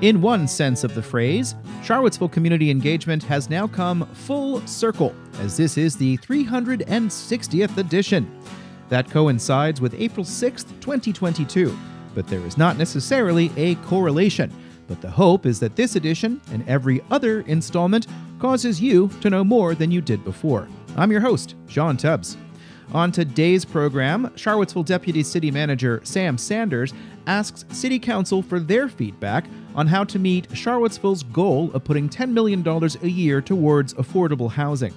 In one sense of the phrase, Charlottesville community engagement has now come full circle, as this is the 360th edition. That coincides with April 6th, 2022, but there is not necessarily a correlation. But the hope is that this edition and every other installment causes you to know more than you did before. I'm your host, Sean Tubbs. On today's program, Charlottesville Deputy City Manager Sam Sanders asks City Council for their feedback on how to meet Charlottesville's goal of putting $10 million a year towards affordable housing.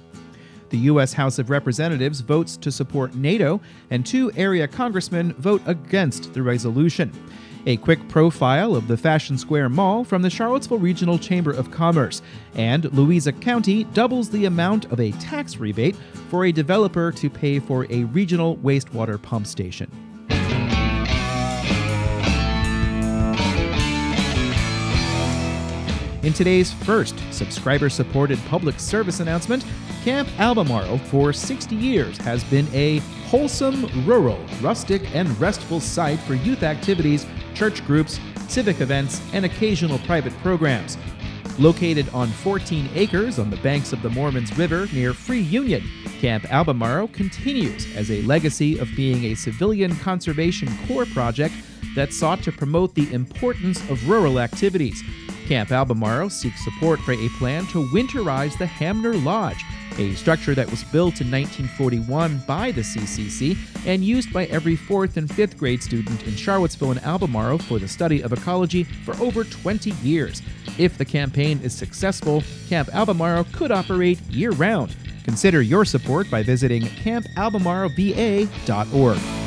The U.S. House of Representatives votes to support NATO, and two area congressmen vote against the resolution. A quick profile of the Fashion Square Mall from the Charlottesville Regional Chamber of Commerce, and Louisa County doubles the amount of a tax rebate for a developer to pay for a regional wastewater pump station. In today's first subscriber supported public service announcement, Camp Albemarle for 60 years has been a wholesome, rural, rustic, and restful site for youth activities, church groups, civic events, and occasional private programs. Located on 14 acres on the banks of the Moormans River near Free Union, Camp Albemarle continues as a legacy of being a civilian conservation corps project that sought to promote the importance of rural activities Camp Albemarle seeks support for a plan to winterize the Hamner Lodge, a structure that was built in 1941 by the CCC and used by every fourth and fifth grade student in Charlottesville and Albemarle for the study of ecology for over 20 years. If the campaign is successful, Camp Albemarle could operate year round. Consider your support by visiting campalbemarleva.org.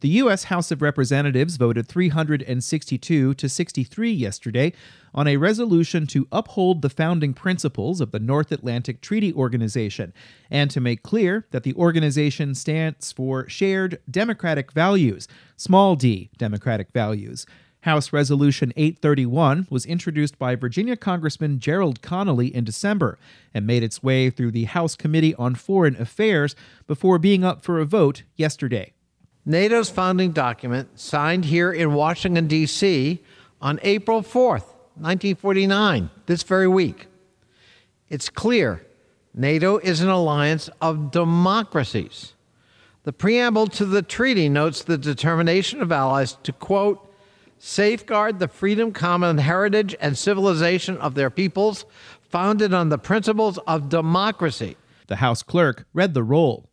The U.S. House of Representatives voted 362 to 63 yesterday on a resolution to uphold the founding principles of the North Atlantic Treaty Organization and to make clear that the organization stands for shared democratic values, small d democratic values. House Resolution 831 was introduced by Virginia Congressman Gerald Connolly in December and made its way through the House Committee on Foreign Affairs before being up for a vote yesterday. NATO's founding document, signed here in Washington, D.C. on April 4th, 1949, this very week. It's clear NATO is an alliance of democracies. The preamble to the treaty notes the determination of allies to, quote, safeguard the freedom, common heritage, and civilization of their peoples, founded on the principles of democracy. The House clerk read the roll.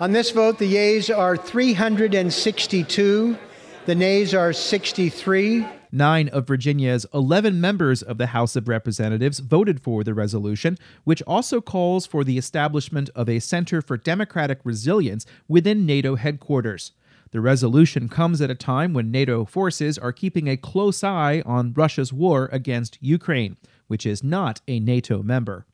On this vote, the yeas are 362, the nays are 63. Nine of Virginia's 11 members of the House of Representatives voted for the resolution, which also calls for the establishment of a Center for Democratic Resilience within NATO headquarters. The resolution comes at a time when NATO forces are keeping a close eye on Russia's war against Ukraine, which is not a NATO member.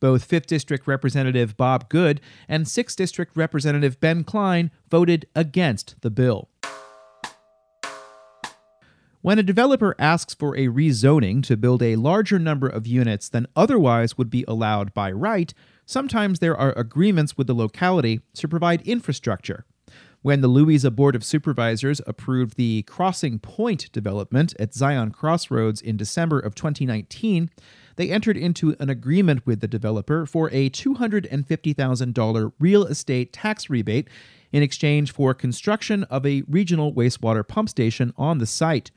Both 5th District Representative Bob Good and 6th District Representative Ben Cline voted against the bill. When a developer asks for a rezoning to build a larger number of units than otherwise would be allowed by right, sometimes there are agreements with the locality to provide infrastructure. When the Louisa Board of Supervisors approved the Crossing Point development at Zion Crossroads in December of 2019, they entered into an agreement with the developer for a $250,000 real estate tax rebate in exchange for construction of a regional wastewater pump station on the site.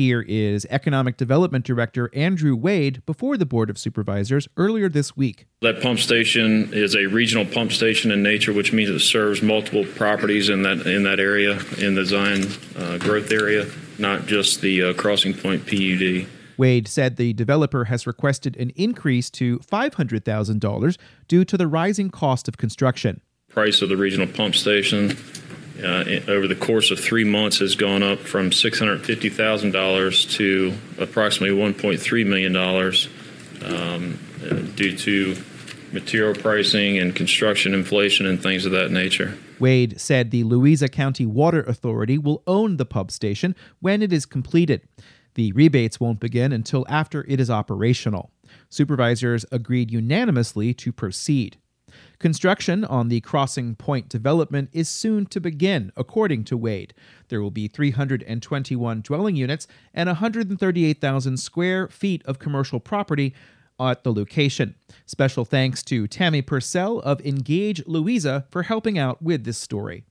Here is Economic Development Director Andrew Wade before the Board of Supervisors earlier this week. That pump station is a regional pump station in nature, which means it serves multiple properties in that in that area, in the Zion uh, growth area, not just the uh, Crossing Point PUD. Wade said the developer has requested an increase to $500,000 due to the rising cost of construction. Price of the regional pump station uh, over the course of three months has gone up from $650,000 to approximately $1.3 million um, uh, due to material pricing and construction inflation and things of that nature. Wade said the Louisa County Water Authority will own the pump station when it is completed. The rebates won't begin until after it is operational. Supervisors agreed unanimously to proceed. Construction on the Crossing Point development is soon to begin, according to Wade. There will be 321 dwelling units and 138,000 square feet of commercial property at the location. Special thanks to Tammy Purcell of Engage Louisa for helping out with this story.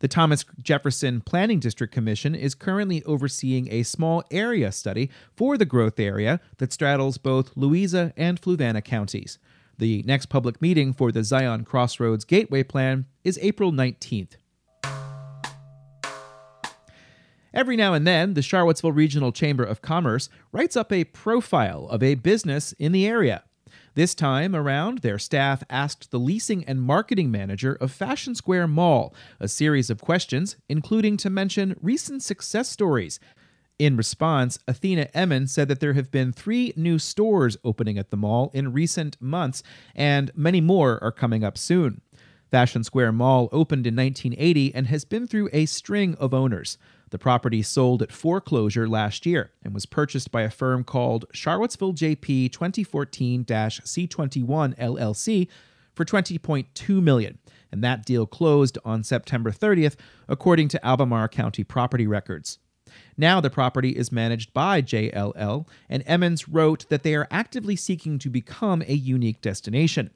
The Thomas Jefferson Planning District Commission is currently overseeing a small area study for the growth area that straddles both Louisa and Fluvanna counties. The next public meeting for the Zion Crossroads Gateway Plan is April 19th. Every now and then, the Charlottesville Regional Chamber of Commerce writes up a profile of a business in the area. This time around, their staff asked the leasing and marketing manager of Fashion Square Mall a series of questions, including to mention recent success stories. In response, Athena Emmon said that there have been three new stores opening at the mall in recent months, and many more are coming up soon. Fashion Square Mall opened in 1980 and has been through a string of owners. The property sold at foreclosure last year and was purchased by a firm called Charlottesville JP 2014 C21 LLC for 20.2 million, and that deal closed on September 30th, according to Albemarle County property records. Now the property is managed by JLL, and Emmons wrote that they are actively seeking to become a unique destination.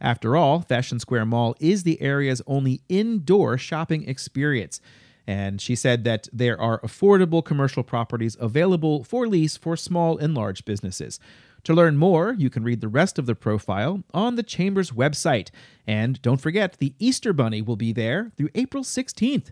After all, Fashion Square Mall is the area's only indoor shopping experience. And she said that there are affordable commercial properties available for lease for small and large businesses. To learn more, you can read the rest of the profile on the Chamber's website. And don't forget, the Easter Bunny will be there through April 16th.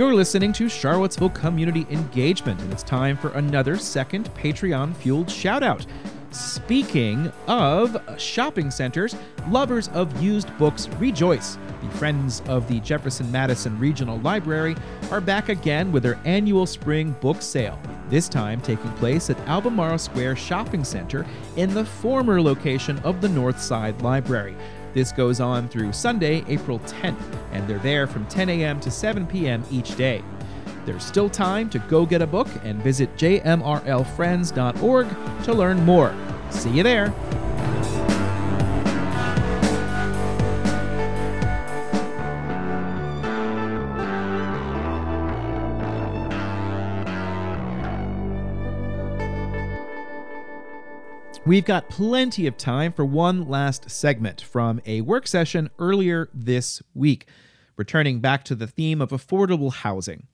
You're listening to Charlottesville Community Engagement, and it's time for another second Patreon fueled shout out. Speaking of shopping centers, lovers of used books rejoice. The Friends of the Jefferson Madison Regional Library are back again with their annual spring book sale, this time taking place at Albemarle Square Shopping Center in the former location of the Northside Library. This goes on through Sunday, April 10th, and they're there from 10 a.m. to 7 p.m. each day. There's still time to go get a book and visit jmrlfriends.org to learn more. See you there. We've got plenty of time for one last segment from a work session earlier this week, returning back to the theme of affordable housing.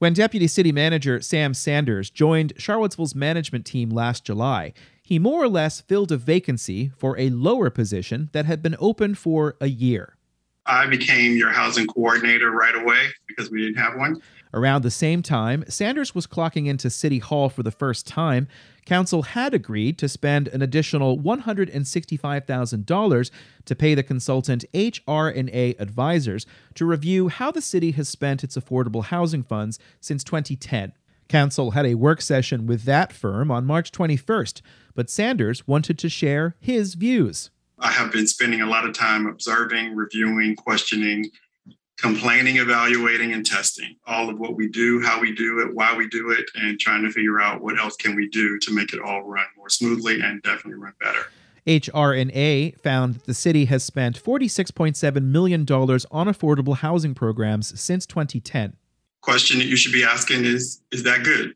When Deputy City Manager Sam Sanders joined Charlottesville's management team last July, he more or less filled a vacancy for a lower position that had been open for a year. I became your housing coordinator right away because we didn't have one. Around the same time, Sanders was clocking into City Hall for the first time. Council had agreed to spend an additional $165,000 to pay the consultant HR&A Advisors to review how the city has spent its affordable housing funds since 2010. Council had a work session with that firm on March 21st, but Sanders wanted to share his views. I have been spending a lot of time observing, reviewing, questioning, complaining, evaluating, and testing all of what we do, how we do it, why we do it, and trying to figure out what else can we do to make it all run more smoothly and definitely run better. HR&A found that the city has spent $46.7 million on affordable housing programs since 2010. Question that you should be asking is Is that good?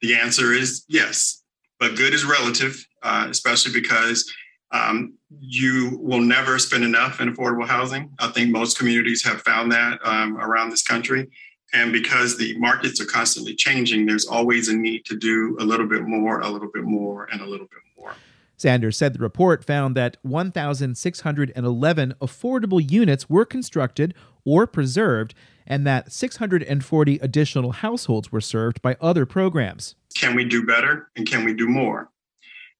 The answer is yes, but good is relative, uh, especially because um, you will never spend enough in affordable housing. I think most communities have found that um, around this country. And because the markets are constantly changing, there's always a need to do a little bit more, a little bit more, and a little bit more. Sanders said the report found that 1,611 affordable units were constructed or preserved, and that 640 additional households were served by other programs. Can we do better and can we do more?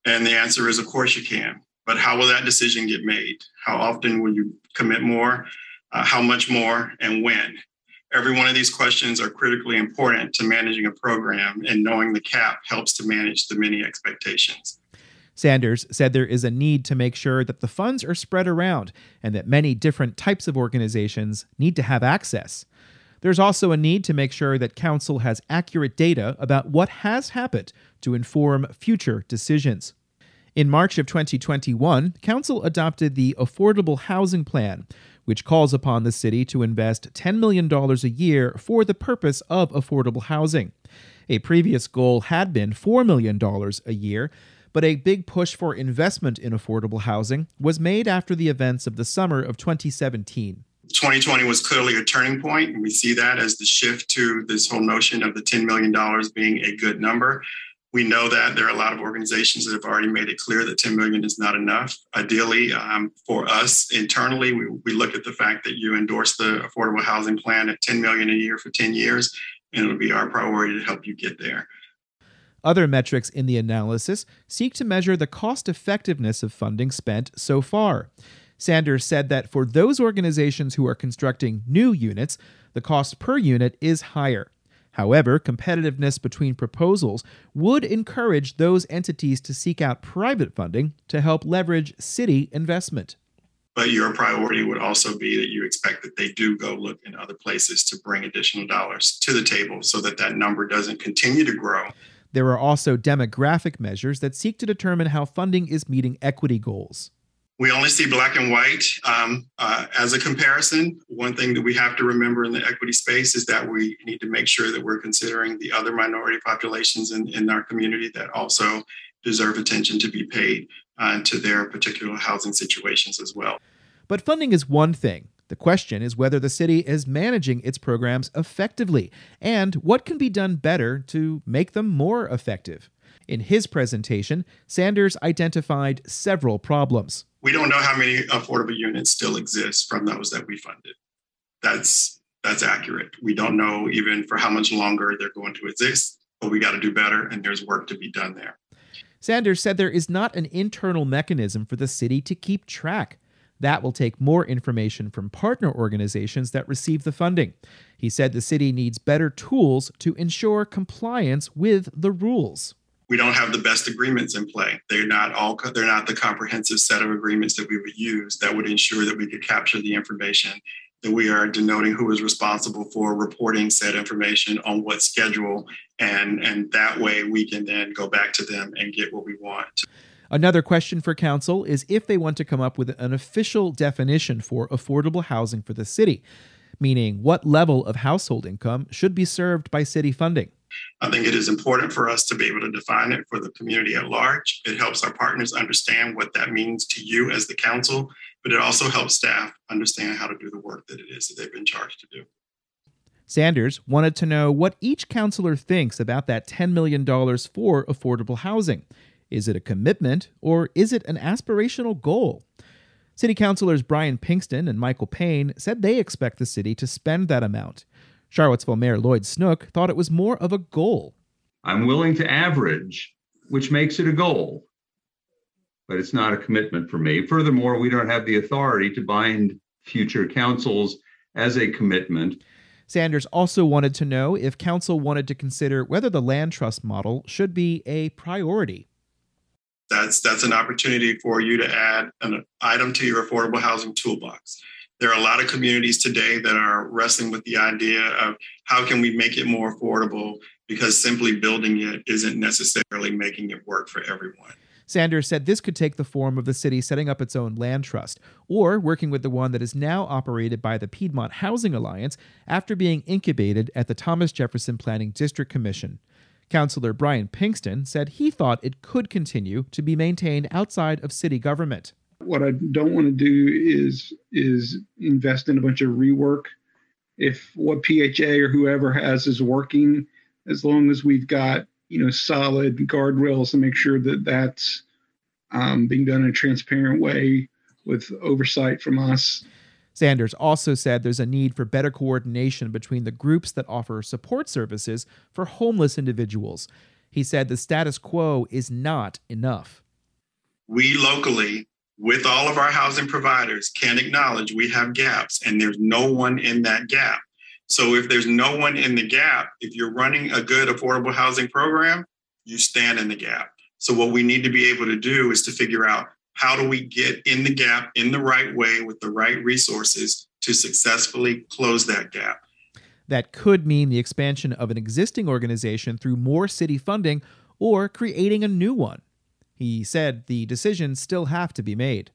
And the answer is, of course, you can. But how will that decision get made? How often will you commit more? Uh, how much more and when? Every one of these questions are critically important to managing a program, and knowing the cap helps to manage the many expectations. Sanders said there is a need to make sure that the funds are spread around and that many different types of organizations need to have access. There's also a need to make sure that Council has accurate data about what has happened to inform future decisions. In March of 2021, Council adopted the Affordable Housing Plan, which calls upon the city to invest $10 million a year for the purpose of affordable housing. A previous goal had been $4 million a year, but a big push for investment in affordable housing was made after the events of the summer of 2017. 2020 was clearly a turning point, and we see that as the shift to this whole notion of the $10 million being a good number. We know that there are a lot of organizations that have already made it clear that 10 million is not enough. Ideally, um, for us internally, we, we look at the fact that you endorse the affordable housing plan at 10 million a year for 10 years, and it'll be our priority to help you get there. Other metrics in the analysis seek to measure the cost effectiveness of funding spent so far. Sanders said that for those organizations who are constructing new units, the cost per unit is higher. However, competitiveness between proposals would encourage those entities to seek out private funding to help leverage city investment. But your priority would also be that you expect that they do go look in other places to bring additional dollars to the table so that that number doesn't continue to grow. There are also demographic measures that seek to determine how funding is meeting equity goals we only see black and white um, uh, as a comparison. One thing that we have to remember in the equity space is that we need to make sure that we're considering the other minority populations in, in our community that also deserve attention to be paid uh, to their particular housing situations as well. But funding is one thing. The question is whether the city is managing its programs effectively and what can be done better to make them more effective. In his presentation, Sanders identified several problems. We don't know how many affordable units still exist from those that we funded. That's that's accurate. We don't know even for how much longer they're going to exist, but we got to do better and there's work to be done there. Sanders said there is not an internal mechanism for the city to keep track. That will take more information from partner organizations that receive the funding. He said the city needs better tools to ensure compliance with the rules we don't have the best agreements in play. They're not all they're not the comprehensive set of agreements that we would use that would ensure that we could capture the information that we are denoting who is responsible for reporting said information on what schedule and and that way we can then go back to them and get what we want. Another question for council is if they want to come up with an official definition for affordable housing for the city, meaning what level of household income should be served by city funding. I think it is important for us to be able to define it for the community at large. It helps our partners understand what that means to you as the council, but it also helps staff understand how to do the work that it is that they've been charged to do. Sanders wanted to know what each councilor thinks about that $10 million for affordable housing. Is it a commitment or is it an aspirational goal? City councilors Brian Pinkston and Michael Payne said they expect the city to spend that amount. Charlottesville Mayor Lloyd Snook thought it was more of a goal. I'm willing to average, which makes it a goal, but it's not a commitment for me. Furthermore, we don't have the authority to bind future councils as a commitment. Sanders also wanted to know if council wanted to consider whether the land trust model should be a priority. That's that's an opportunity for you to add an item to your affordable housing toolbox. There are a lot of communities today that are wrestling with the idea of how can we make it more affordable because simply building it isn't necessarily making it work for everyone. Sanders said this could take the form of the city setting up its own land trust, or working with the one that is now operated by the Piedmont Housing Alliance after being incubated at the Thomas Jefferson Planning District Commission. Councilor Brian Pinkston said he thought it could continue to be maintained outside of city government. What I don't want to do is is invest in a bunch of rework. If what PHA or whoever has is working, as long as we've got you know solid guardrails to make sure that that's um, being done in a transparent way with oversight from us. Sanders also said there's a need for better coordination between the groups that offer support services for homeless individuals. He said the status quo is not enough. We locally with all of our housing providers can acknowledge we have gaps and there's no one in that gap. So if there's no one in the gap, if you're running a good affordable housing program, you stand in the gap. So what we need to be able to do is to figure out how do we get in the gap in the right way with the right resources to successfully close that gap. That could mean the expansion of an existing organization through more city funding or creating a new one. He said the decisions still have to be made.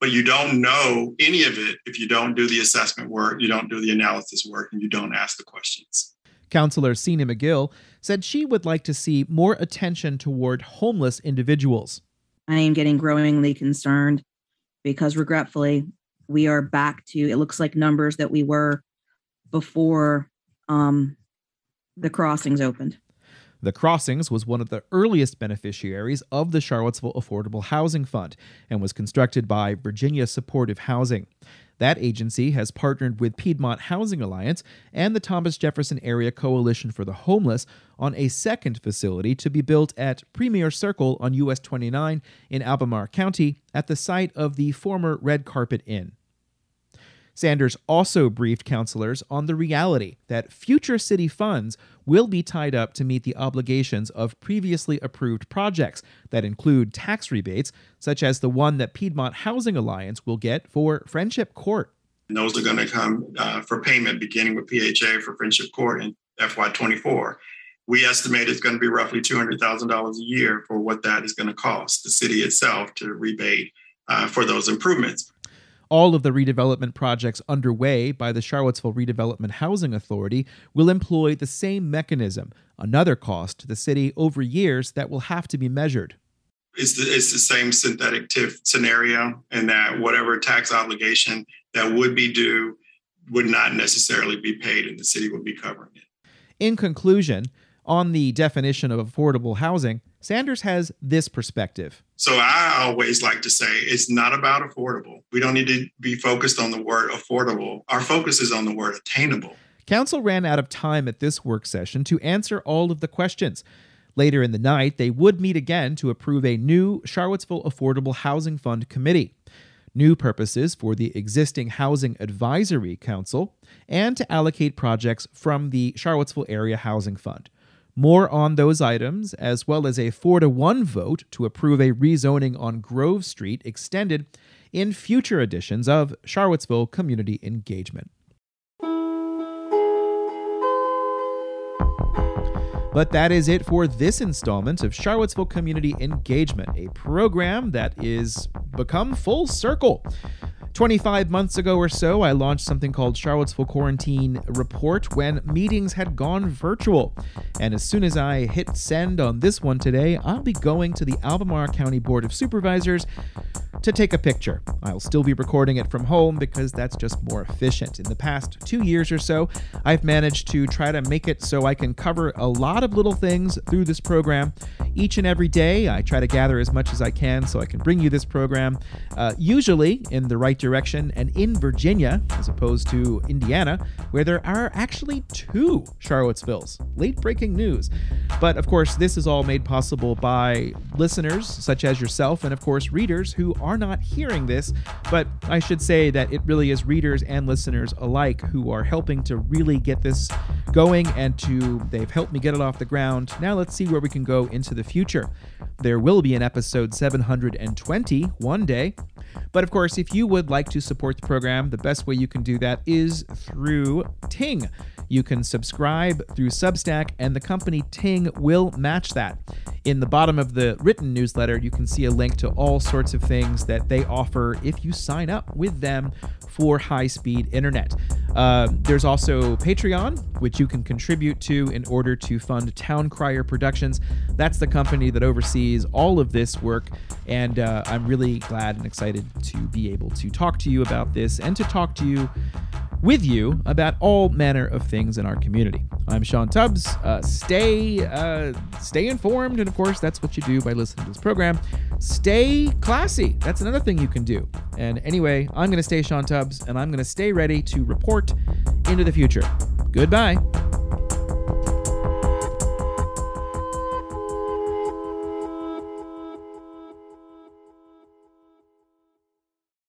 But you don't know any of it if you don't do the assessment work, you don't do the analysis work, and you don't ask the questions. Counselor Sena Magill said she would like to see more attention toward homeless individuals. I am getting growingly concerned because regretfully, we are back to it looks like numbers that we were before um, the crossings opened. The Crossings was one of the earliest beneficiaries of the Charlottesville Affordable Housing Fund and was constructed by Virginia Supportive Housing. That agency has partnered with Piedmont Housing Alliance and the Thomas Jefferson Area Coalition for the Homeless on a second facility to be built at Premier Circle on US 29 in Albemarle County at the site of the former Red Carpet Inn. Sanders also briefed counselors on the reality that future city funds will be tied up to meet the obligations of previously approved projects that include tax rebates, such as the one that Piedmont Housing Alliance will get for Friendship Court. And those are going to come uh, for payment beginning with PHA for Friendship Court in FY24. We estimate it's going to be roughly $200,000 a year for what that is going to cost the city itself to rebate uh, for those improvements all of the redevelopment projects underway by the Charlottesville Redevelopment Housing Authority will employ the same mechanism, another cost to the city over years that will have to be measured. It's the, it's the same synthetic TIF scenario, and that whatever tax obligation that would be due would not necessarily be paid, and the city would be covering it. In conclusion, on the definition of affordable housing, Sanders has this perspective. So I always like to say it's not about affordable. We don't need to be focused on the word affordable. Our focus is on the word attainable. Council ran out of time at this work session to answer all of the questions. Later in the night, they would meet again to approve a new Charlottesville Affordable Housing Fund committee, new purposes for the existing Housing Advisory Council, and to allocate projects from the Charlottesville Area Housing Fund. More on those items, as well as a 4 to 1 vote to approve a rezoning on Grove Street extended in future editions of Charlottesville Community Engagement. But that is it for this installment of Charlottesville Community Engagement, a program that is become full circle. 25 months ago or so, I launched something called Charlottesville Quarantine Report when meetings had gone virtual. And as soon as I hit send on this one today, I'll be going to the Albemarle County Board of Supervisors to take a picture. I'll still be recording it from home because that's just more efficient. In the past two years or so, I've managed to try to make it so I can cover a lot of little things through this program. Each and every day, I try to gather as much as I can so I can bring you this program, uh, usually in the right direction and in Virginia, as opposed to Indiana, where there are actually two Charlottesvilles. Late breaking news. But of course, this is all made possible by listeners such as yourself and, of course, readers who are not hearing this, but I should say that it really is readers and listeners alike who are helping to really get this going and to they've helped me get it off the ground. Now let's see where we can go into the future. There will be an episode 720 one day. But of course, if you would like to support the program, the best way you can do that is through Ting. You can subscribe through Substack, and the company Ting will match that. In the bottom of the written newsletter, you can see a link to all sorts of things that they offer if you sign up with them for high speed internet. Uh, there's also Patreon, which you can contribute to in order to fund Town Crier Productions. That's the company that oversees all of this work, and uh, I'm really glad and excited to be able to talk to you about this and to talk to you with you about all manner of things in our community. I'm Sean Tubbs. Uh, stay, uh, stay informed, and of course, that's what you do by listening to this program. Stay classy. That's another thing you can do. And anyway, I'm going to stay Sean Tubbs, and I'm going to stay ready to report into the future. Goodbye.